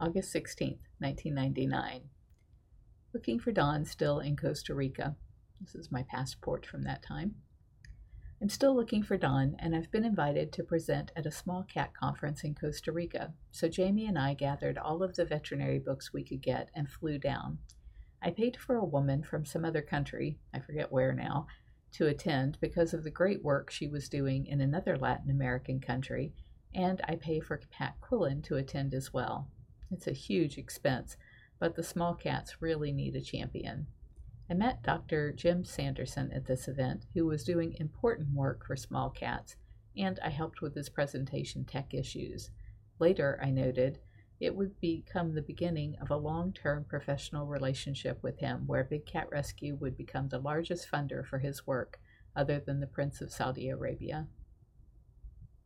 August 16th, 1999. Looking for Don still in Costa Rica. This is my passport from that time. I'm still looking for Don, and I've been invited to present at a small cat conference in Costa Rica. So Jamie and I gathered all of the veterinary books we could get and flew down. I paid for a woman from some other country, I forget where now, to attend because of the great work she was doing in another Latin American country, and I pay for Pat Quillen to attend as well. It's a huge expense, but the small cats really need a champion. I met Dr. Jim Sanderson at this event, who was doing important work for small cats, and I helped with his presentation tech issues. Later, I noted, it would become the beginning of a long term professional relationship with him where Big Cat Rescue would become the largest funder for his work, other than the Prince of Saudi Arabia.